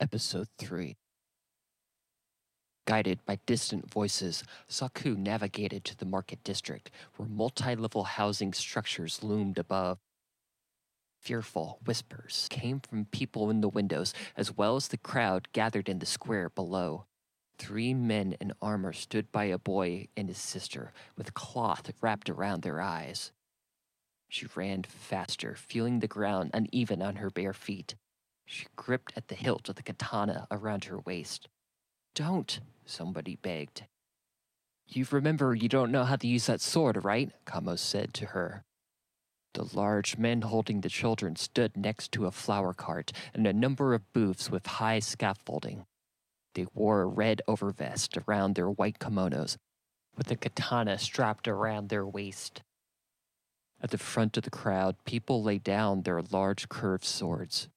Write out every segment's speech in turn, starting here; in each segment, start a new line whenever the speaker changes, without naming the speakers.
Episode 3 Guided by distant voices, Saku navigated to the market district, where multi level housing structures loomed above. Fearful whispers came from people in the windows, as well as the crowd gathered in the square below. Three men in armor stood by a boy and his sister, with cloth wrapped around their eyes. She ran faster, feeling the ground uneven on her bare feet. She gripped at the hilt of the katana around her waist. Don't, somebody begged. You remember you don't know how to use that sword, right? Kamo said to her. The large men holding the children stood next to a flower cart and a number of booths with high scaffolding. They wore a red overvest around their white kimonos, with a katana strapped around their waist. At the front of the crowd, people lay down their large curved swords.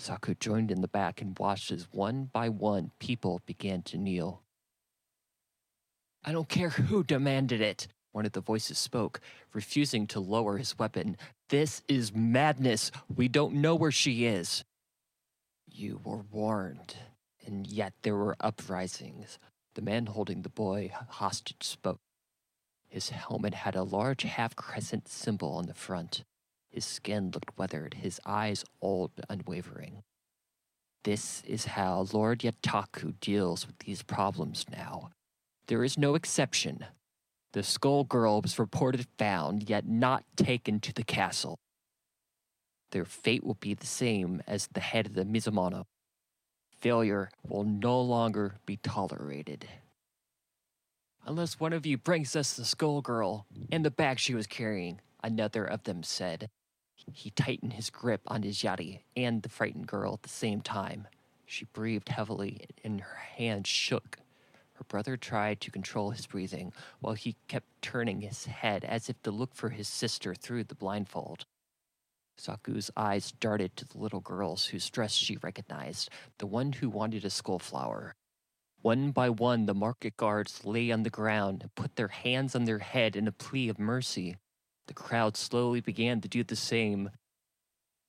Saku joined in the back and watched as one by one people began to kneel. I don't care who demanded it, one of the voices spoke, refusing to lower his weapon. This is madness. We don't know where she is. You were warned, and yet there were uprisings. The man holding the boy hostage spoke. His helmet had a large half crescent symbol on the front. His skin looked weathered, his eyes old but unwavering. This is how Lord Yataku deals with these problems now. There is no exception. The skull girl was reported found, yet not taken to the castle. Their fate will be the same as the head of the Mizumono. Failure will no longer be tolerated. Unless one of you brings us the skull girl and the bag she was carrying, another of them said. He tightened his grip on his yari and the frightened girl at the same time. She breathed heavily and her hand shook. Her brother tried to control his breathing while he kept turning his head as if to look for his sister through the blindfold. Saku's eyes darted to the little girls whose dress she recognized, the one who wanted a skull flower. One by one, the market guards lay on the ground and put their hands on their head in a plea of mercy. The crowd slowly began to do the same,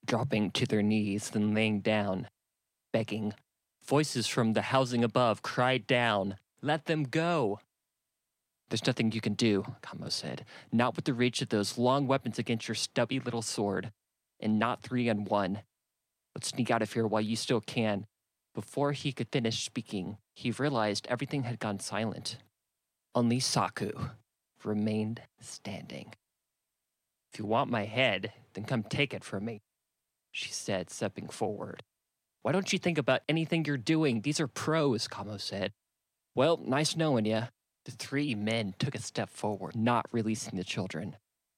dropping to their knees, then laying down, begging. Voices from the housing above cried down, Let them go! There's nothing you can do, Kamo said. Not with the reach of those long weapons against your stubby little sword. And not three on one. Let's sneak out of here while you still can. Before he could finish speaking, he realized everything had gone silent. Only Saku remained standing. You want my head, then come take it from me, she said, stepping forward. Why don't you think about anything you're doing? These are pros, Kamo said. Well, nice knowing you. The three men took a step forward, not releasing the children.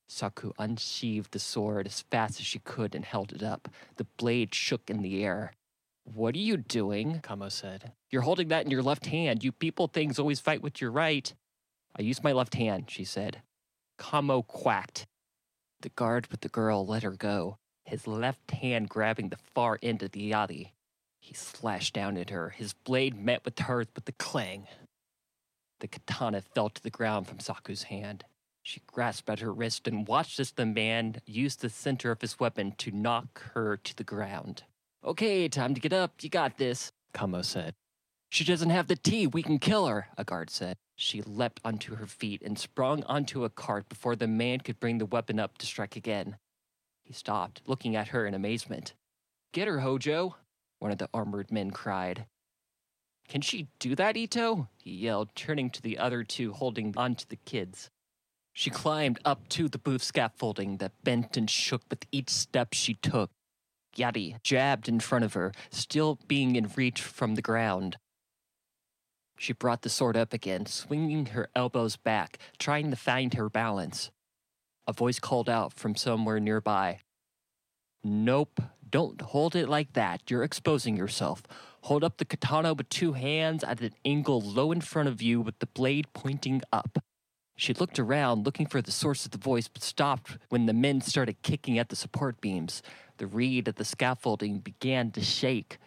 Saku unsheathed the sword as fast as she could and held it up. The blade shook in the air. What are you doing? Kamo said. You're holding that in your left hand. You people things always fight with your right. I use my left hand, she said. Kamo quacked. The guard with the girl let her go, his left hand grabbing the far end of the yari. He slashed down at her. His blade met with hers with a clang. The katana fell to the ground from Saku's hand. She grasped at her wrist and watched as the man used the center of his weapon to knock her to the ground. Okay, time to get up. You got this, Kamo said. She doesn't have the tea. We can kill her, a guard said. She leapt onto her feet and sprung onto a cart before the man could bring the weapon up to strike again. He stopped, looking at her in amazement. Get her, Hojo, one of the armored men cried. Can she do that, Ito? he yelled, turning to the other two holding onto the kids. She climbed up to the booth scaffolding that bent and shook with each step she took. Yari jabbed in front of her, still being in reach from the ground. She brought the sword up again, swinging her elbows back, trying to find her balance. A voice called out from somewhere nearby. Nope, don't hold it like that. You're exposing yourself. Hold up the katana with two hands at an angle low in front of you with the blade pointing up. She looked around, looking for the source of the voice, but stopped when the men started kicking at the support beams. The reed of the scaffolding began to shake.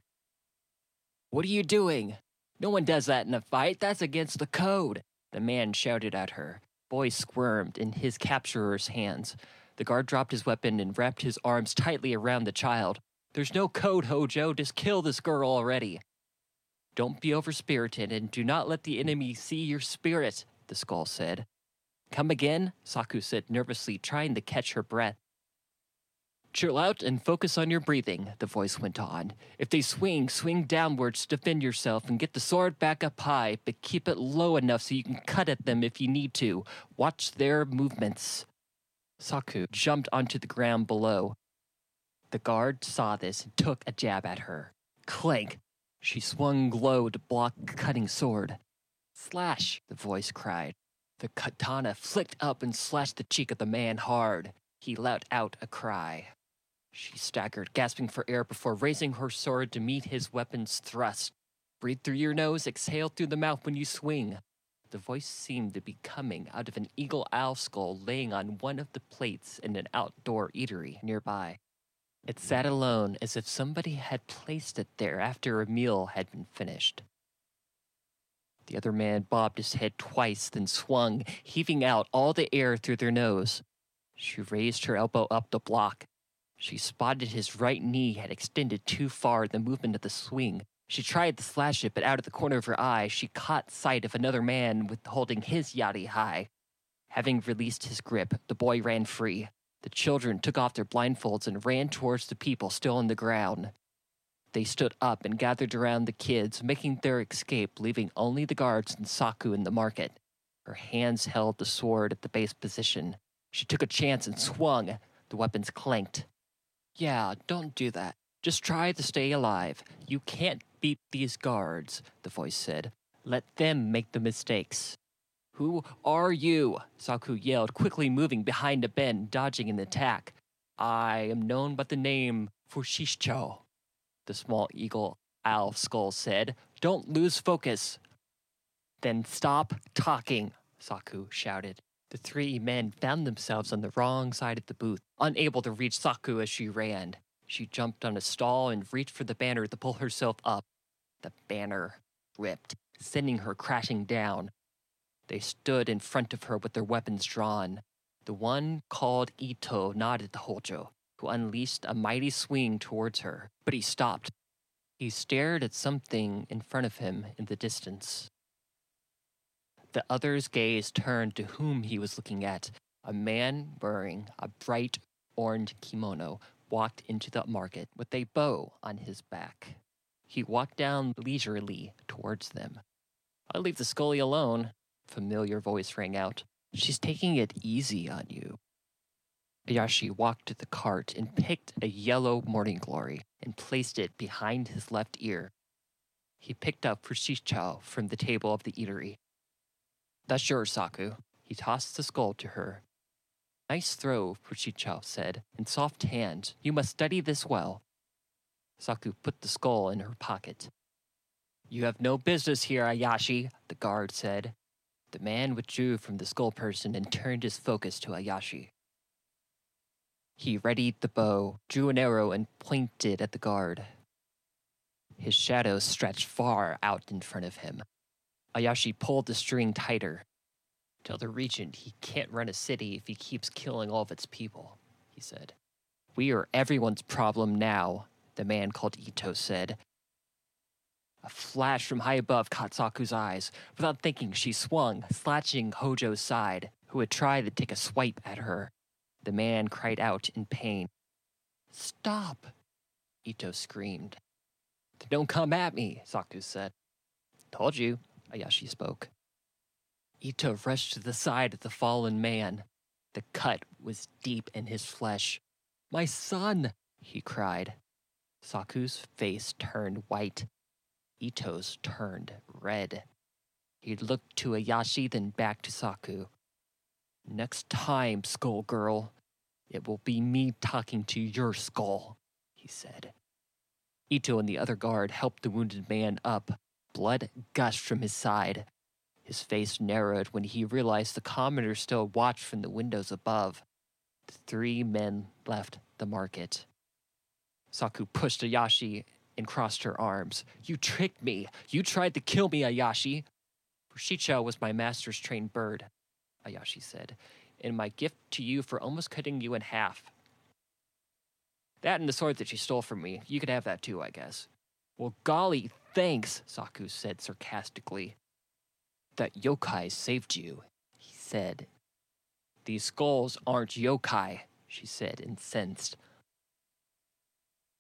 What are you doing? No one does that in a fight. That's against the code. The man shouted at her. Boy squirmed in his capturer's hands. The guard dropped his weapon and wrapped his arms tightly around the child. There's no code, Hojo. Just kill this girl already. Don't be overspirited and do not let the enemy see your spirit, the skull said. Come again? Saku said nervously, trying to catch her breath. Chill out and focus on your breathing, the voice went on. If they swing, swing downwards to defend yourself and get the sword back up high, but keep it low enough so you can cut at them if you need to. Watch their movements. Saku jumped onto the ground below. The guard saw this and took a jab at her. Clank! She swung low to block the cutting sword. Slash! the voice cried. The katana flicked up and slashed the cheek of the man hard. He let out a cry. She staggered, gasping for air before raising her sword to meet his weapon's thrust. Breathe through your nose, exhale through the mouth when you swing. The voice seemed to be coming out of an eagle owl skull laying on one of the plates in an outdoor eatery nearby. It sat alone as if somebody had placed it there after a meal had been finished. The other man bobbed his head twice, then swung, heaving out all the air through their nose. She raised her elbow up to block, she spotted his right knee had extended too far in the movement of the swing. She tried to slash it, but out of the corner of her eye, she caught sight of another man with holding his yari high. Having released his grip, the boy ran free. The children took off their blindfolds and ran towards the people still on the ground. They stood up and gathered around the kids, making their escape, leaving only the guards and Saku in the market. Her hands held the sword at the base position. She took a chance and swung. The weapons clanked. Yeah, don't do that. Just try to stay alive. You can't beat these guards, the voice said. Let them make the mistakes. Who are you? Saku yelled, quickly moving behind a bend, dodging an attack. I am known by the name Fushicho, the small eagle owl skull said. Don't lose focus. Then stop talking, Saku shouted. The three men found themselves on the wrong side of the booth, unable to reach Saku as she ran. She jumped on a stall and reached for the banner to pull herself up. The banner ripped, sending her crashing down. They stood in front of her with their weapons drawn. The one called Ito nodded to Hojo, who unleashed a mighty swing towards her, but he stopped. He stared at something in front of him in the distance. The other's gaze turned to whom he was looking at. A man wearing a bright orange kimono walked into the market with a bow on his back. He walked down leisurely towards them. I'll leave the Scully alone, familiar voice rang out. She's taking it easy on you. Ayashi walked to the cart and picked a yellow morning glory and placed it behind his left ear. He picked up Fushicho from the table of the eatery. That's yours, Saku. He tossed the skull to her. Nice throw, Fushicho said, in soft hand. You must study this well. Saku put the skull in her pocket. You have no business here, Ayashi, the guard said. The man withdrew from the skull person and turned his focus to Ayashi. He readied the bow, drew an arrow, and pointed at the guard. His shadow stretched far out in front of him. Ayashi pulled the string tighter. Tell the regent he can't run a city if he keeps killing all of its people, he said. We are everyone's problem now, the man called Ito said. A flash from high above caught Saku's eyes. Without thinking, she swung, slashing Hojo's side, who had tried to take a swipe at her. The man cried out in pain. Stop! Ito screamed. Don't come at me, Saku said. Told you, Ayashi spoke. Ito rushed to the side of the fallen man. The cut was deep in his flesh. My son, he cried. Saku's face turned white. Ito's turned red. He looked to Ayashi, then back to Saku. Next time, skull girl, it will be me talking to your skull, he said. Ito and the other guard helped the wounded man up. Blood gushed from his side. His face narrowed when he realized the commoner still watched from the windows above. The three men left the market. Saku pushed Ayashi and crossed her arms. You tricked me. You tried to kill me, Ayashi. Fushicho was my master's trained bird, Ayashi said, and my gift to you for almost cutting you in half. That and the sword that you stole from me. You could have that too, I guess. Well, golly, thanks, Saku said sarcastically. That yokai saved you, he said. These skulls aren't yokai, she said, incensed.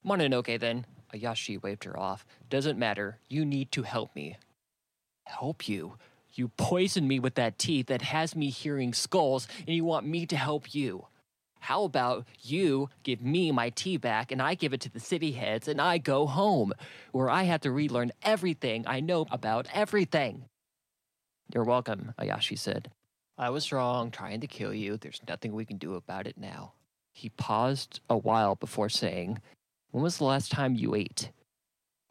Mononoke, then. Ayashi waved her off. Doesn't matter. You need to help me. Help you? You poisoned me with that tea that has me hearing skulls, and you want me to help you. How about you give me my tea back and I give it to the city heads and I go home, where I have to relearn everything I know about everything? You're welcome, Ayashi said. I was wrong trying to kill you. There's nothing we can do about it now. He paused a while before saying, When was the last time you ate?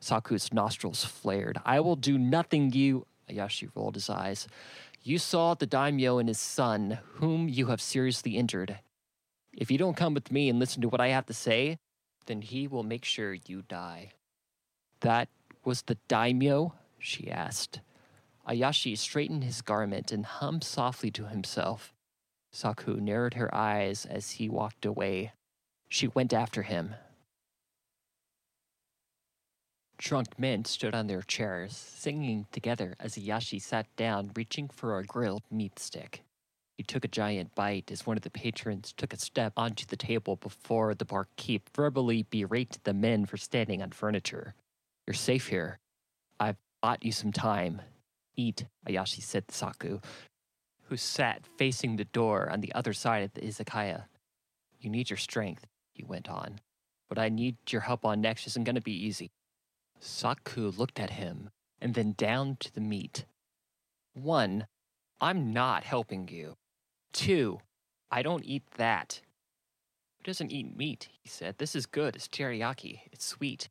Saku's nostrils flared. I will do nothing you. Ayashi rolled his eyes. You saw the daimyo and his son, whom you have seriously injured. If you don't come with me and listen to what I have to say, then he will make sure you die. That was the daimyo? she asked. Ayashi straightened his garment and hummed softly to himself. Saku narrowed her eyes as he walked away. She went after him. Drunk men stood on their chairs, singing together as Ayashi sat down, reaching for a grilled meat stick. He took a giant bite as one of the patrons took a step onto the table before the barkeep verbally berated the men for standing on furniture. You're safe here. I've bought you some time. Eat, Ayashi said to Saku, who sat facing the door on the other side of the izakaya. You need your strength, he went on. What I need your help on next isn't going to be easy. Saku looked at him and then down to the meat. One, I'm not helping you. Two, I don't eat that. Who doesn't eat meat? He said. This is good. It's teriyaki. It's sweet.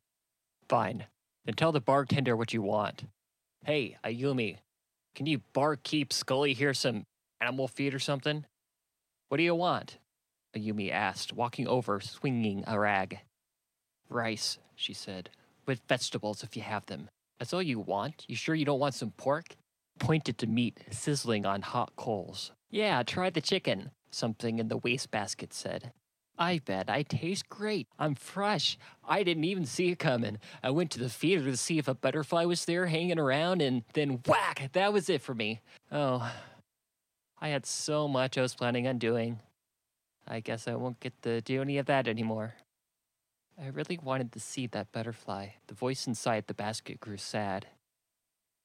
Fine. Then tell the bartender what you want. Hey, Ayumi, can you barkeep Scully here some animal feed or something? What do you want? Ayumi asked, walking over, swinging a rag. Rice, she said, with vegetables if you have them. That's all you want? You sure you don't want some pork? Pointed to meat sizzling on hot coals. Yeah, try the chicken, something in the wastebasket said. I bet I taste great. I'm fresh. I didn't even see it coming. I went to the theater to see if a butterfly was there hanging around, and then whack, that was it for me. Oh, I had so much I was planning on doing. I guess I won't get to do any of that anymore. I really wanted to see that butterfly. The voice inside the basket grew sad.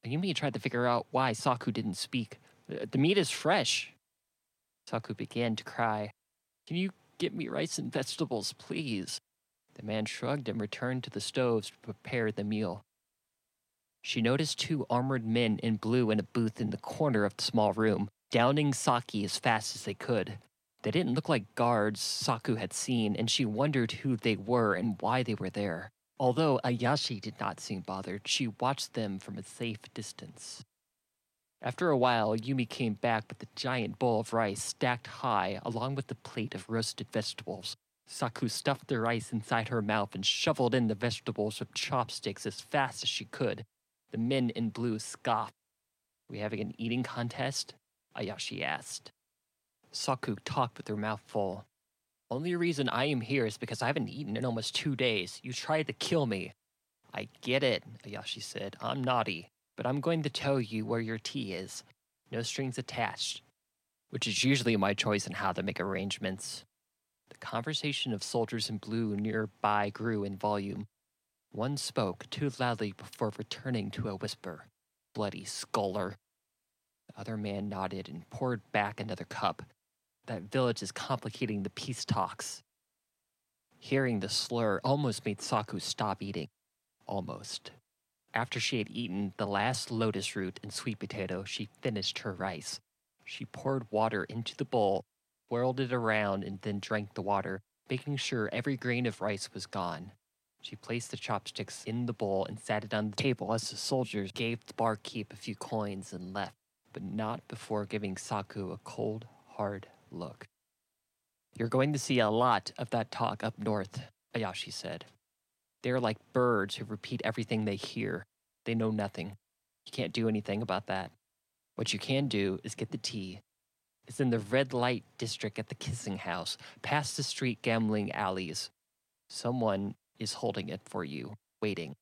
Ayumi tried to figure out why Saku didn't speak. Uh, the meat is fresh. Saku began to cry. Can you get me rice and vegetables, please? The man shrugged and returned to the stoves to prepare the meal. She noticed two armored men in blue in a booth in the corner of the small room, downing sake as fast as they could. They didn't look like guards Saku had seen, and she wondered who they were and why they were there. Although Ayashi did not seem bothered, she watched them from a safe distance. After a while, Yumi came back with a giant bowl of rice stacked high, along with a plate of roasted vegetables. Saku stuffed the rice inside her mouth and shoveled in the vegetables with chopsticks as fast as she could. The men in blue scoffed. We having an eating contest? Ayashi asked. Saku talked with her mouth full. Only reason I am here is because I haven't eaten in almost two days. You tried to kill me. I get it, Ayashi said. I'm naughty but I'm going to tell you where your tea is. No strings attached. Which is usually my choice in how to make arrangements. The conversation of soldiers in blue nearby grew in volume. One spoke too loudly before returning to a whisper. Bloody sculler. The other man nodded and poured back another cup. That village is complicating the peace talks. Hearing the slur almost made Saku stop eating. Almost. After she had eaten the last lotus root and sweet potato, she finished her rice. She poured water into the bowl, whirled it around, and then drank the water, making sure every grain of rice was gone. She placed the chopsticks in the bowl and sat it on the table as the soldiers gave the barkeep a few coins and left, but not before giving Saku a cold, hard look. You're going to see a lot of that talk up north, Ayashi said. They're like birds who repeat everything they hear. They know nothing. You can't do anything about that. What you can do is get the tea. It's in the red light district at the kissing house, past the street gambling alleys. Someone is holding it for you, waiting.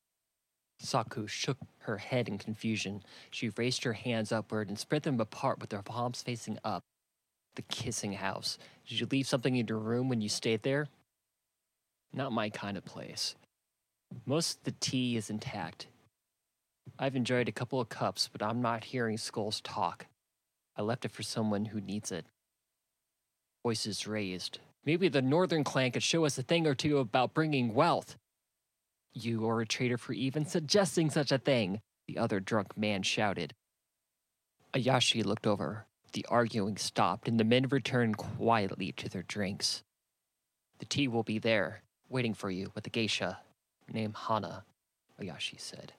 Saku shook her head in confusion. She raised her hands upward and spread them apart with their palms facing up. The kissing house. Did you leave something in your room when you stayed there? Not my kind of place. Most of the tea is intact. I've enjoyed a couple of cups, but I'm not hearing skulls talk. I left it for someone who needs it. Voices raised. Maybe the Northern clan could show us a thing or two about bringing wealth. You are a traitor for even suggesting such a thing, the other drunk man shouted. Ayashi looked over. The arguing stopped, and the men returned quietly to their drinks. The tea will be there, waiting for you with the geisha named Hana, oh Ayashi said.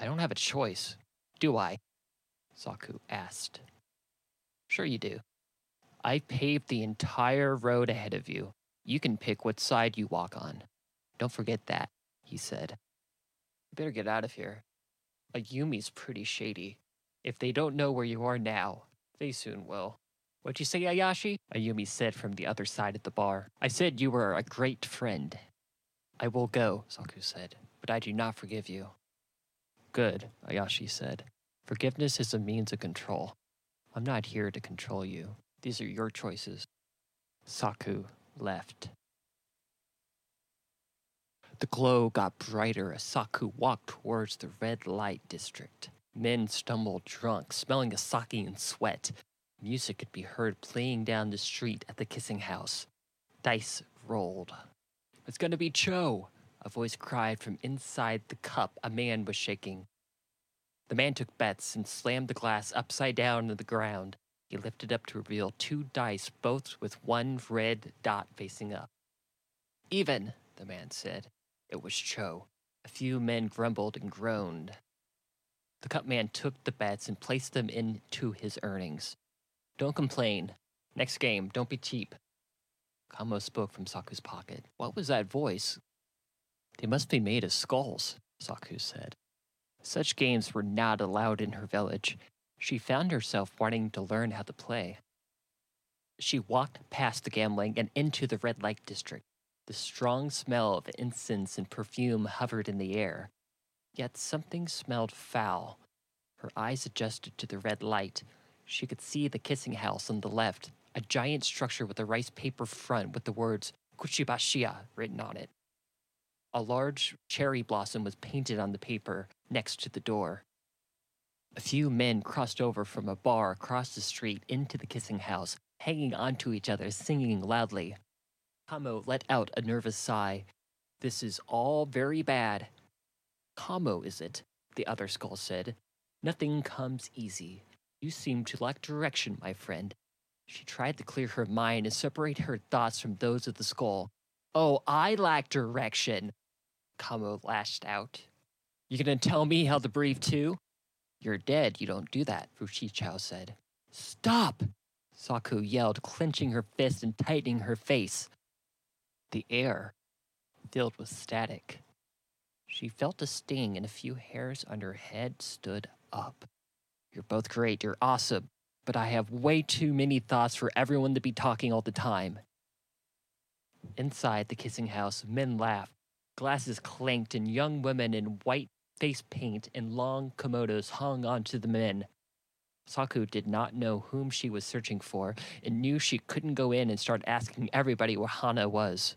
I don't have a choice, do I? Saku asked. Sure you do. I paved the entire road ahead of you. You can pick what side you walk on. Don't forget that, he said. You better get out of here. Ayumi's pretty shady. If they don't know where you are now, they soon will. What'd you say, Ayashi? Ayumi said from the other side of the bar. I said you were a great friend. I will go, Saku said, but I do not forgive you. Good, Ayashi said. Forgiveness is a means of control. I'm not here to control you. These are your choices. Saku left. The glow got brighter as Saku walked towards the red light district. Men stumbled drunk, smelling of sake and sweat. Music could be heard playing down the street at the kissing house. Dice rolled. It's gonna be Cho! A voice cried from inside the cup a man was shaking. The man took bets and slammed the glass upside down to the ground. He lifted up to reveal two dice, both with one red dot facing up. Even, the man said. It was Cho. A few men grumbled and groaned. The cup man took the bets and placed them into his earnings. Don't complain. Next game, don't be cheap. Kamo spoke from Saku's pocket. What was that voice? They must be made of skulls, Saku said. Such games were not allowed in her village. She found herself wanting to learn how to play. She walked past the gambling and into the red light district. The strong smell of incense and perfume hovered in the air. Yet something smelled foul. Her eyes adjusted to the red light. She could see the kissing house on the left, a giant structure with a rice paper front with the words Kuchibashiya written on it. A large cherry blossom was painted on the paper next to the door. A few men crossed over from a bar across the street into the kissing house, hanging onto each other, singing loudly. Kamo let out a nervous sigh. This is all very bad. Kamo, is it? The other skull said. Nothing comes easy. You seem to lack direction, my friend. She tried to clear her mind and separate her thoughts from those of the skull. Oh, I lack direction, Kamo lashed out. You gonna tell me how to breathe too? You're dead, you don't do that, Fushicho said. Stop! Saku yelled, clenching her fist and tightening her face. The air filled with static. She felt a sting and a few hairs on her head stood up. You're both great, you're awesome, but I have way too many thoughts for everyone to be talking all the time. Inside the kissing house, men laughed, glasses clanked, and young women in white face paint and long kimonos hung onto the men. Saku did not know whom she was searching for and knew she couldn't go in and start asking everybody where Hana was.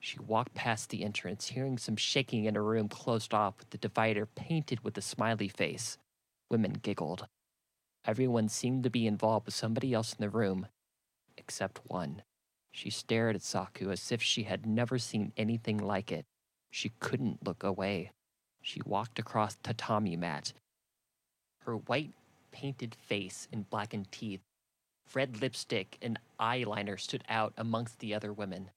She walked past the entrance, hearing some shaking in a room closed off with the divider painted with a smiley face. Women giggled. Everyone seemed to be involved with somebody else in the room, except one. She stared at Saku as if she had never seen anything like it. She couldn't look away. She walked across tatami mat. Her white painted face and blackened teeth, red lipstick and eyeliner stood out amongst the other women.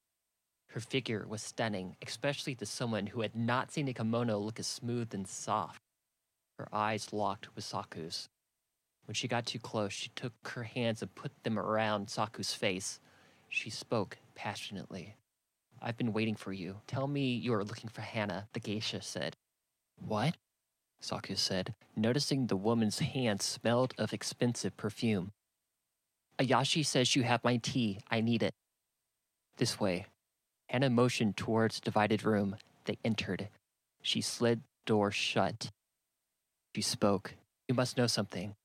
Her figure was stunning, especially to someone who had not seen a kimono look as smooth and soft. Her eyes locked with Saku's. When she got too close, she took her hands and put them around Saku's face. She spoke passionately. I've been waiting for you. Tell me you are looking for Hana, the geisha said. What? Saku said, noticing the woman's hands smelled of expensive perfume. Ayashi says you have my tea. I need it. This way. Hana motioned towards divided room. They entered. She slid door shut. She spoke. You must know something.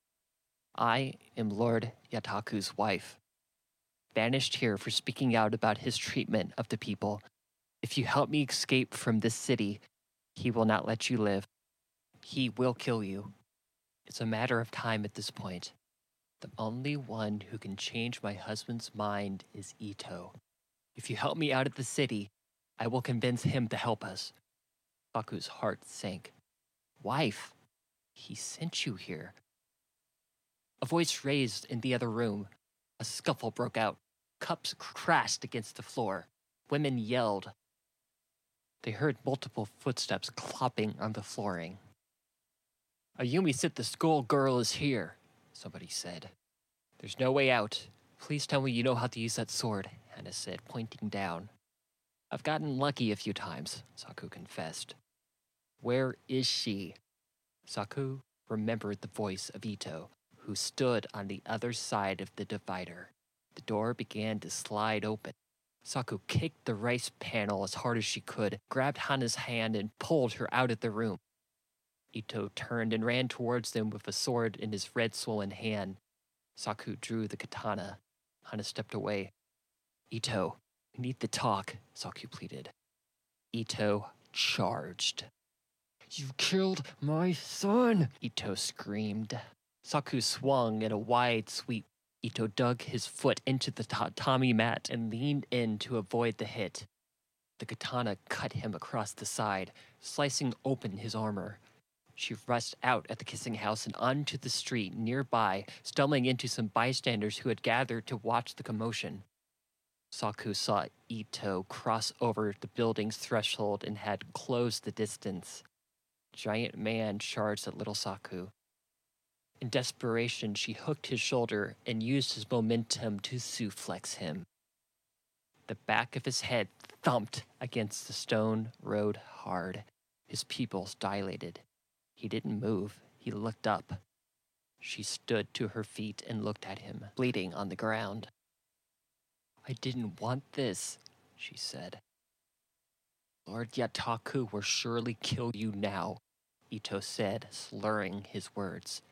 I am Lord Yataku's wife. Banished here for speaking out about his treatment of the people. If you help me escape from this city, he will not let you live. He will kill you. It's a matter of time at this point. The only one who can change my husband's mind is Ito. If you help me out of the city, I will convince him to help us. Saku's heart sank. Wife, he sent you here. A voice raised in the other room. A scuffle broke out. Cups crashed against the floor. Women yelled. They heard multiple footsteps clopping on the flooring. Ayumi said the skull girl is here, somebody said. There's no way out. Please tell me you know how to use that sword, Hana said, pointing down. I've gotten lucky a few times, Saku confessed. Where is she? Saku remembered the voice of Ito, who stood on the other side of the divider. The door began to slide open. Saku kicked the rice panel as hard as she could, grabbed Hana's hand, and pulled her out of the room. Ito turned and ran towards them with a sword in his red swollen hand. Saku drew the katana. Hana stepped away. Ito, we need to talk, Saku pleaded. Ito charged. You killed my son, Ito screamed. Saku swung in a wide sweep. Ito dug his foot into the tatami mat and leaned in to avoid the hit. The katana cut him across the side, slicing open his armor. She rushed out at the kissing house and onto the street nearby, stumbling into some bystanders who had gathered to watch the commotion. Saku saw Ito cross over the building's threshold and had closed the distance. Giant man charged at little Saku. In desperation, she hooked his shoulder and used his momentum to suplex him. The back of his head thumped against the stone road hard. His pupils dilated. He didn't move. He looked up. She stood to her feet and looked at him, bleeding on the ground. I didn't want this, she said. Lord Yataku will surely kill you now, Ito said, slurring his words.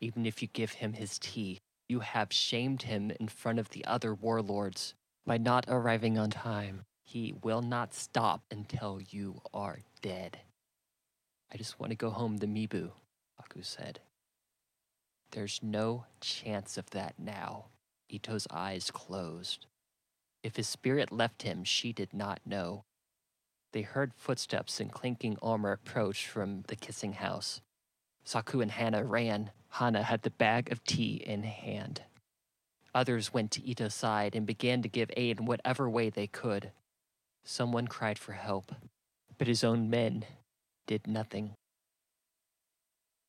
Even if you give him his tea, you have shamed him in front of the other warlords by not arriving on time. He will not stop until you are dead. I just want to go home to Mibu, Saku said. There's no chance of that now. Ito's eyes closed. If his spirit left him, she did not know. They heard footsteps and clinking armor approach from the kissing house. Saku and Hana ran. Hana had the bag of tea in hand. Others went to Ito's side and began to give aid in whatever way they could. Someone cried for help, but his own men did nothing.